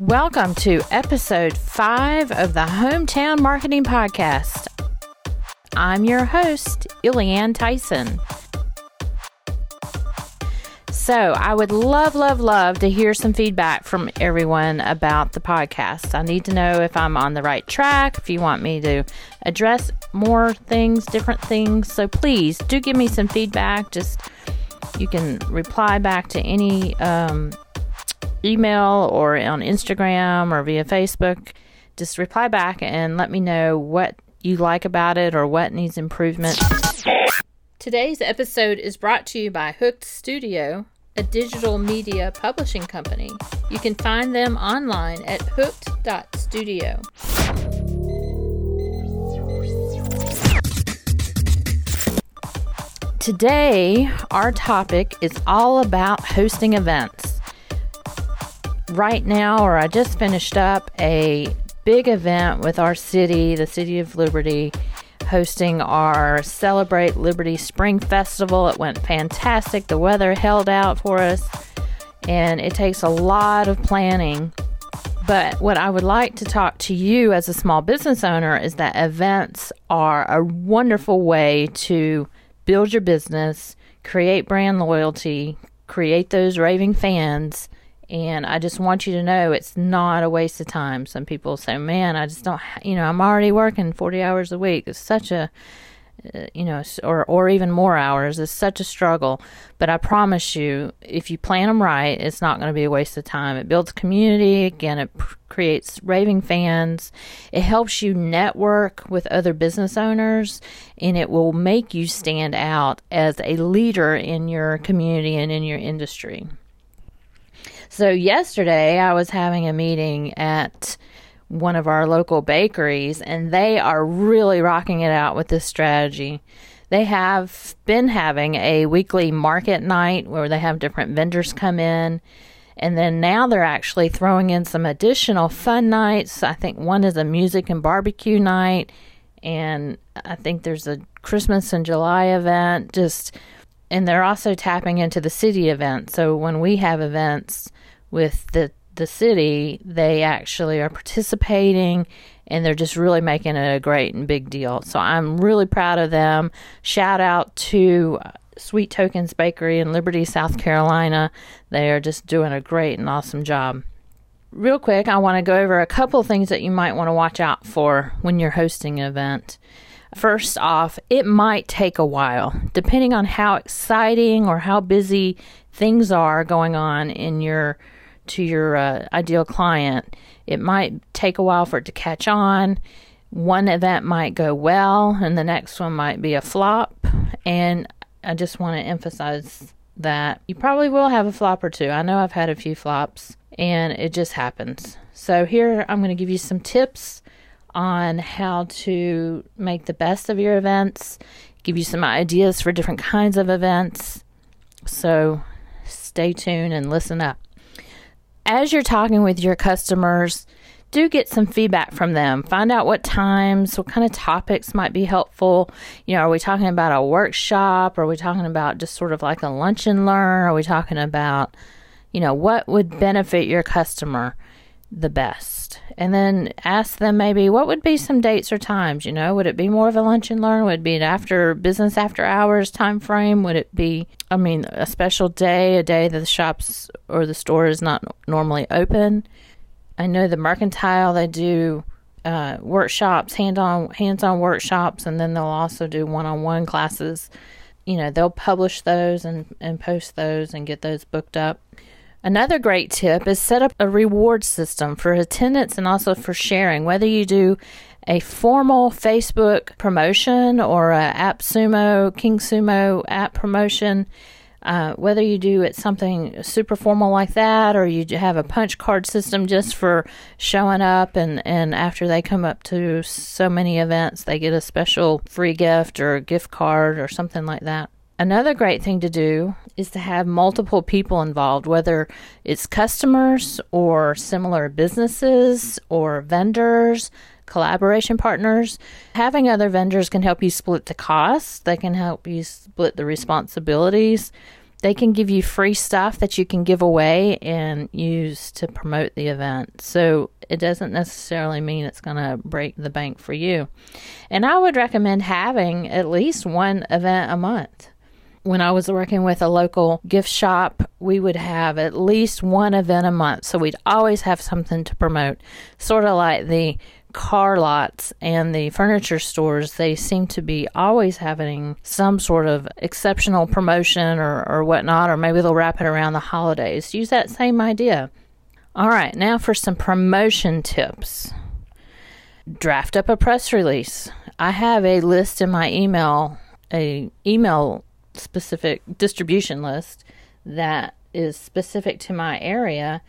Welcome to episode five of the Hometown Marketing Podcast. I'm your host, Elian Tyson. So, I would love, love, love to hear some feedback from everyone about the podcast. I need to know if I'm on the right track, if you want me to address more things, different things. So, please do give me some feedback. Just you can reply back to any um, email or on Instagram or via Facebook. Just reply back and let me know what you like about it or what needs improvement. Today's episode is brought to you by Hooked Studio, a digital media publishing company. You can find them online at hooked.studio. Today, our topic is all about hosting events. Right now, or I just finished up a big event with our city, the City of Liberty, hosting our Celebrate Liberty Spring Festival. It went fantastic. The weather held out for us, and it takes a lot of planning. But what I would like to talk to you as a small business owner is that events are a wonderful way to build your business, create brand loyalty, create those raving fans, and I just want you to know it's not a waste of time. Some people say, man, I just don't, you know, I'm already working 40 hours a week. It's such a, uh, you know, or, or even more hours. It's such a struggle. But I promise you, if you plan them right, it's not going to be a waste of time. It builds community. Again, it pr- creates raving fans. It helps you network with other business owners, and it will make you stand out as a leader in your community and in your industry. So, yesterday I was having a meeting at one of our local bakeries, and they are really rocking it out with this strategy. They have been having a weekly market night where they have different vendors come in. And then now they're actually throwing in some additional fun nights. I think one is a music and barbecue night, and I think there's a Christmas and July event. Just and they're also tapping into the city event. So when we have events, with the the city, they actually are participating and they're just really making it a great and big deal. So I'm really proud of them. Shout out to uh, Sweet Tokens Bakery in Liberty, South Carolina. They are just doing a great and awesome job. Real quick, I want to go over a couple things that you might want to watch out for when you're hosting an event. First off, it might take a while, depending on how exciting or how busy things are going on in your to your uh, ideal client. It might take a while for it to catch on. One event might go well, and the next one might be a flop. And I just want to emphasize that you probably will have a flop or two. I know I've had a few flops, and it just happens. So, here I'm going to give you some tips on how to make the best of your events, give you some ideas for different kinds of events. So, stay tuned and listen up as you're talking with your customers, do get some feedback from them. Find out what times, what kind of topics might be helpful. You know, are we talking about a workshop? Are we talking about just sort of like a lunch and learn? Are we talking about, you know, what would benefit your customer the best? And then ask them maybe what would be some dates or times, you know, would it be more of a lunch and learn? Would it be an after business after hours time frame? Would it be I mean, a special day, a day that the shops or the store is not normally open. I know the mercantile they do uh, workshops, hand on hands on workshops, and then they'll also do one on one classes. You know, they'll publish those and, and post those and get those booked up. Another great tip is set up a reward system for attendance and also for sharing. Whether you do a formal Facebook promotion or a AppSumo, King Sumo app promotion, uh, whether you do it something super formal like that or you have a punch card system just for showing up and, and after they come up to so many events they get a special free gift or a gift card or something like that Another great thing to do is to have multiple people involved, whether it's customers or similar businesses or vendors, collaboration partners. Having other vendors can help you split the costs, they can help you split the responsibilities. they can give you free stuff that you can give away and use to promote the event. So it doesn't necessarily mean it's going to break the bank for you. And I would recommend having at least one event a month. When I was working with a local gift shop, we would have at least one event a month. So we'd always have something to promote, sort of like the car lots and the furniture stores, they seem to be always having some sort of exceptional promotion or, or whatnot, or maybe they'll wrap it around the holidays. Use that same idea. All right, now for some promotion tips. Draft up a press release. I have a list in my email, a email specific distribution list that is specific to my area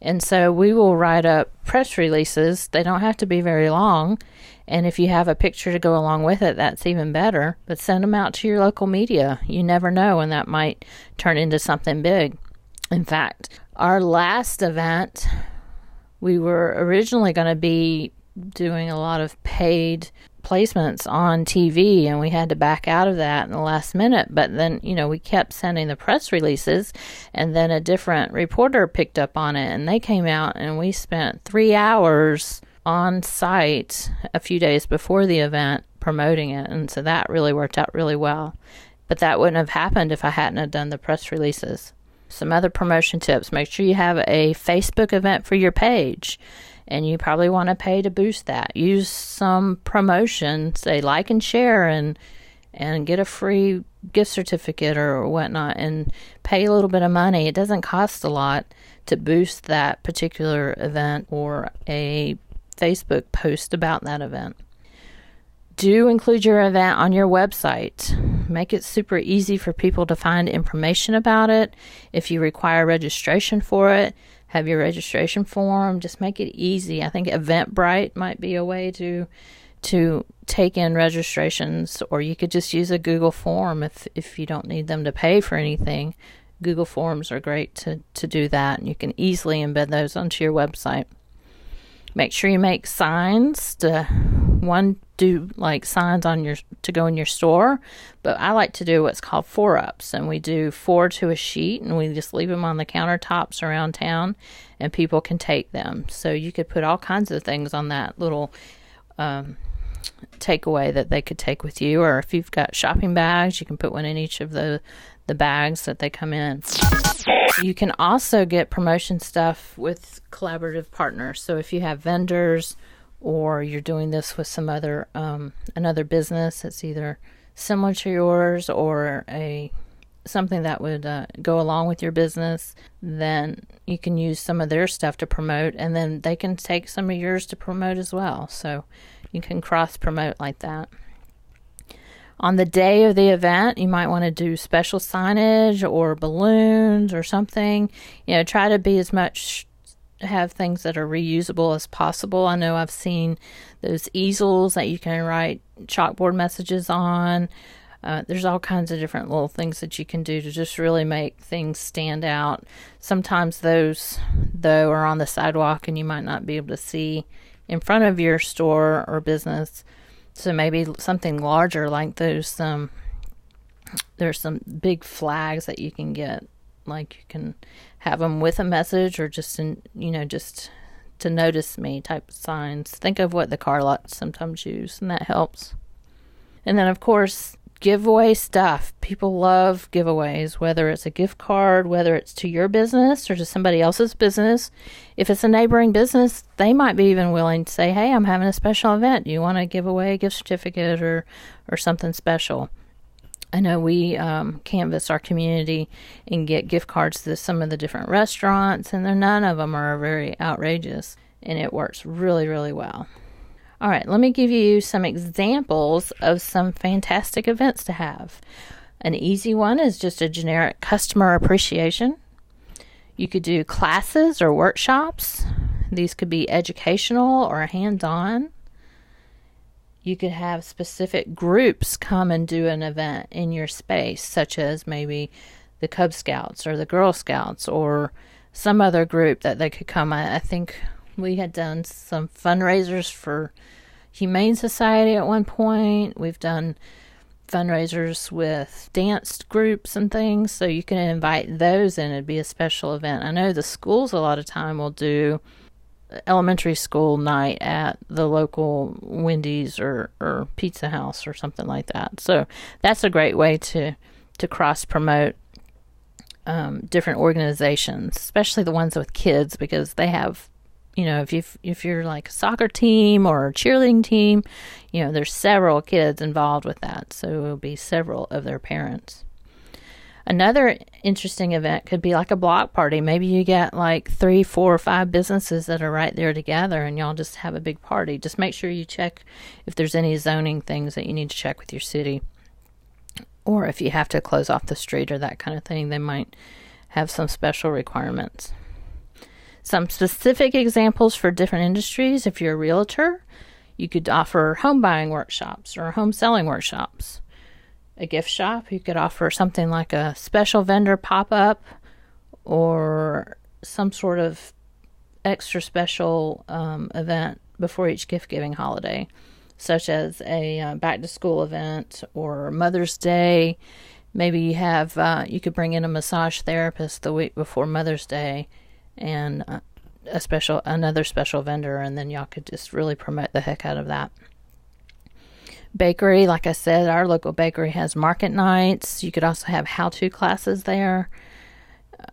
and so we will write up press releases. They don't have to be very long. And if you have a picture to go along with it, that's even better. But send them out to your local media. You never know when that might turn into something big. In fact, our last event, we were originally going to be doing a lot of paid placements on TV and we had to back out of that in the last minute. But then, you know, we kept sending the press releases and then a different reporter picked up on it and they came out and we spent three hours on site a few days before the event promoting it. And so that really worked out really well. But that wouldn't have happened if I hadn't have done the press releases. Some other promotion tips make sure you have a Facebook event for your page and you probably want to pay to boost that. Use some promotion, say like and share, and and get a free gift certificate or whatnot, and pay a little bit of money. It doesn't cost a lot to boost that particular event or a Facebook post about that event. Do include your event on your website. Make it super easy for people to find information about it. If you require registration for it, have your registration form. Just make it easy. I think Eventbrite might be a way to to take in registrations, or you could just use a Google form if if you don't need them to pay for anything. Google Forms are great to, to do that, and you can easily embed those onto your website. Make sure you make signs to one do like signs on your to go in your store, but I like to do what's called four ups, and we do four to a sheet, and we just leave them on the countertops around town, and people can take them. So you could put all kinds of things on that little um, takeaway that they could take with you, or if you've got shopping bags, you can put one in each of the the bags that they come in. You can also get promotion stuff with collaborative partners. So if you have vendors or you're doing this with some other um, another business that's either similar to yours or a something that would uh, go along with your business, then you can use some of their stuff to promote, and then they can take some of yours to promote as well. So you can cross promote like that. On the day of the event, you might want to do special signage or balloons or something. You know, try to be as much have things that are reusable as possible. I know I've seen those easels that you can write chalkboard messages on. Uh, there's all kinds of different little things that you can do to just really make things stand out. Sometimes those, though, are on the sidewalk and you might not be able to see in front of your store or business. So maybe something larger like those. Um, there's some big flags that you can get like you can have them with a message or just in, you know, just to notice me type signs. Think of what the car lots sometimes use, and that helps. And then, of course, giveaway stuff. People love giveaways, whether it's a gift card, whether it's to your business or to somebody else's business. If it's a neighboring business, they might be even willing to say, "Hey, I'm having a special event. You want to give away a gift certificate or or something special?" I know we um, canvass our community and get gift cards to some of the different restaurants, and none of them are very outrageous, and it works really, really well. All right, let me give you some examples of some fantastic events to have. An easy one is just a generic customer appreciation. You could do classes or workshops. These could be educational or hands on you could have specific groups come and do an event in your space, such as maybe the Cub Scouts or the Girl Scouts or some other group that they could come. I, I think we had done some fundraisers for Humane Society at one point. We've done fundraisers with dance groups and things, so you can invite those in. It'd be a special event. I know the schools a lot of time will do elementary school night at the local Wendy's or, or Pizza House or something like that. So that's a great way to to cross promote um, different organizations, especially the ones with kids, because they have, you know, if you if you're like a soccer team or a cheerleading team, you know, there's several kids involved with that, so it will be several of their parents. Another interesting event could be like a block party. Maybe you get like three, four, or five businesses that are right there together and y'all just have a big party. Just make sure you check if there's any zoning things that you need to check with your city. Or if you have to close off the street or that kind of thing, they might have some special requirements. Some specific examples for different industries if you're a realtor, you could offer home buying workshops or home selling workshops a gift shop, you could offer something like a special vendor pop up or some sort of extra special um, event before each gift giving holiday, such as a uh, back to school event or Mother's Day. Maybe you have uh, you could bring in a massage therapist the week before Mother's Day, and uh, a special another special vendor, and then y'all could just really promote the heck out of that bakery. Like I said, our local bakery has market nights. You could also have how to classes there.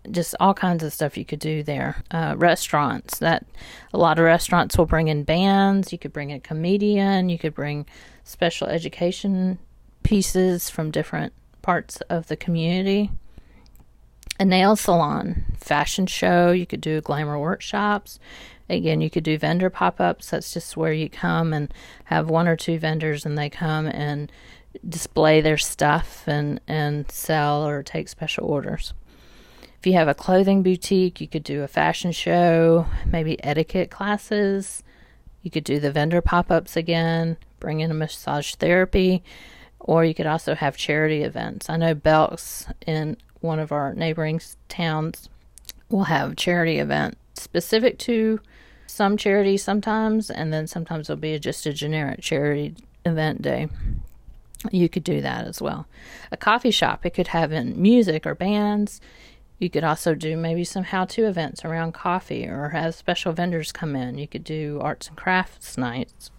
Just all kinds of stuff you could do there. Uh, restaurants that a lot of restaurants will bring in bands. You could bring a comedian. You could bring special education pieces from different parts of the community. A nail salon, fashion show. You could do glamour workshops. Again, you could do vendor pop ups. That's just where you come and have one or two vendors and they come and display their stuff and, and sell or take special orders. If you have a clothing boutique, you could do a fashion show, maybe etiquette classes. You could do the vendor pop ups again, bring in a massage therapy, or you could also have charity events. I know Belks in one of our neighboring towns will have charity event specific to some charities sometimes, and then sometimes it'll be just a generic charity event day. You could do that as well. A coffee shop, it could have in music or bands. You could also do maybe some how to events around coffee or have special vendors come in. You could do arts and crafts nights.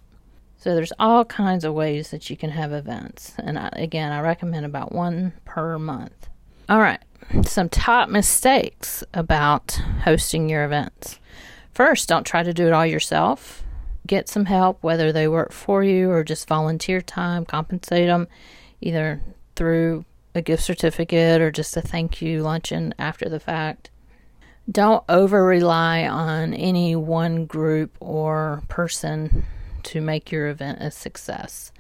So there's all kinds of ways that you can have events. And I, again, I recommend about one per month. All right, some top mistakes about hosting your events. First, don't try to do it all yourself. Get some help, whether they work for you or just volunteer time, compensate them either through a gift certificate or just a thank you luncheon after the fact. Don't over rely on any one group or person to make your event a success.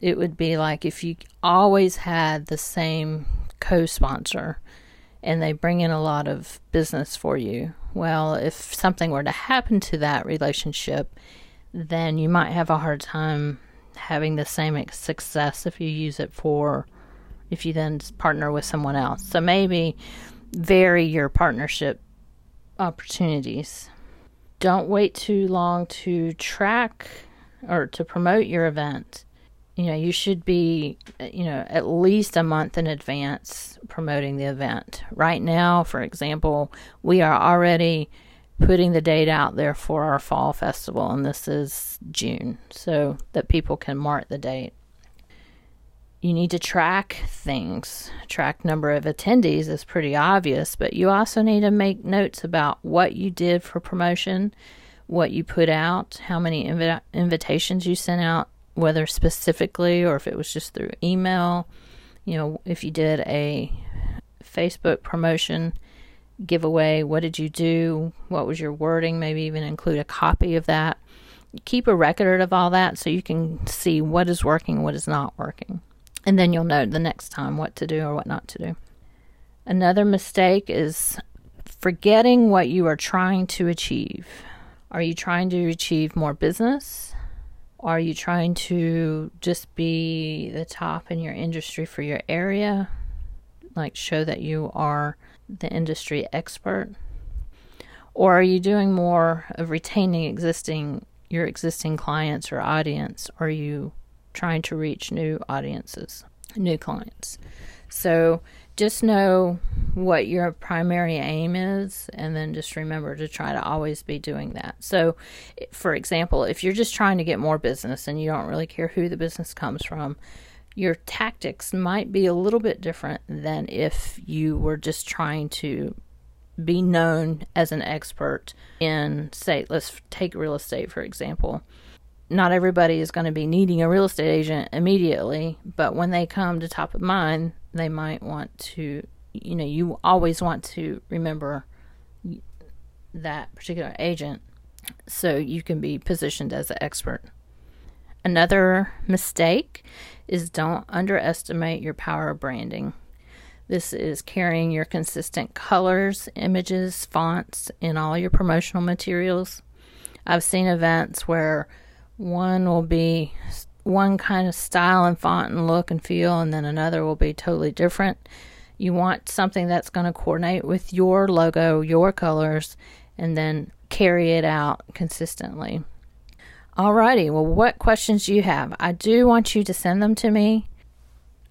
It would be like if you always had the same co sponsor and they bring in a lot of business for you. Well, if something were to happen to that relationship, then you might have a hard time having the same success if you use it for if you then partner with someone else. So maybe vary your partnership opportunities. Don't wait too long to track or to promote your event you know, you should be, uh, you know, at least a month in advance promoting the event. Right now, for example, we are already putting the date out there for our fall festival, and this is June, so that people can mark the date. You need to track things. Track number of attendees is pretty obvious, but you also need to make notes about what you did for promotion, what you put out, how many invi- invitations you sent out, whether specifically or if it was just through email. You know, if you did a Facebook promotion giveaway, what did you do? What was your wording? Maybe even include a copy of that. Keep a record of all that so you can see what is working, what is not working. And then you'll know the next time what to do or what not to do. Another mistake is forgetting what you are trying to achieve. Are you trying to achieve more business? Are you trying to just be the top in your industry for your area? Like show that you are the industry expert? Or are you doing more of retaining existing your existing clients or audience? Are you trying to reach new audiences? new clients. So just know what your primary aim is and then just remember to try to always be doing that. So, for example, if you're just trying to get more business and you don't really care who the business comes from, your tactics might be a little bit different than if you were just trying to be known as an expert in, say, let's take real estate for example. Not everybody is going to be needing a real estate agent immediately, but when they come to top of mind, they might want to, you know, you always want to remember that particular agent so you can be positioned as an expert. Another mistake is don't underestimate your power of branding. This is carrying your consistent colors, images, fonts in all your promotional materials. I've seen events where one will be one kind of style and font and look and feel, and then another will be totally different. You want something that's going to coordinate with your logo, your colors, and then carry it out consistently. Alrighty, well, what questions do you have? I do want you to send them to me.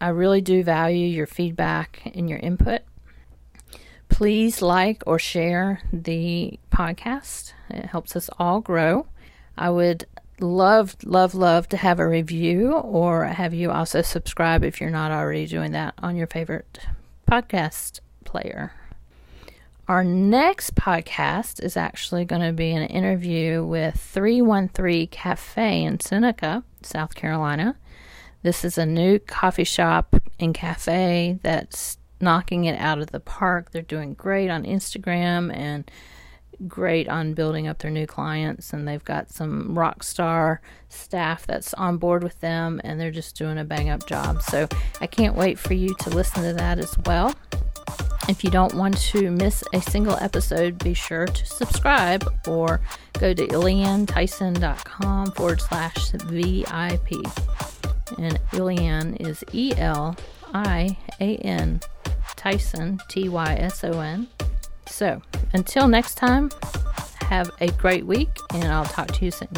I really do value your feedback and your input. Please like or share the podcast, it helps us all grow. I would love, love, love to have a review or have you also subscribe if you're not already doing that on your favorite podcast player. Our next podcast is actually going to be an interview with 313 Cafe in Seneca, South Carolina. This is a new coffee shop and cafe that's knocking it out of the park. They're doing great on Instagram and great on building up their new clients. And they've got some rock star staff that's on board with them, and they're just doing a bang up job. So I can't wait for you to listen to that as well. If you don't want to miss a single episode, be sure to subscribe or go to eliantyson.com forward slash VIP and Elian is E L I A N Tyson, T Y S O N. So until next time, have a great week, and I'll talk to you soon.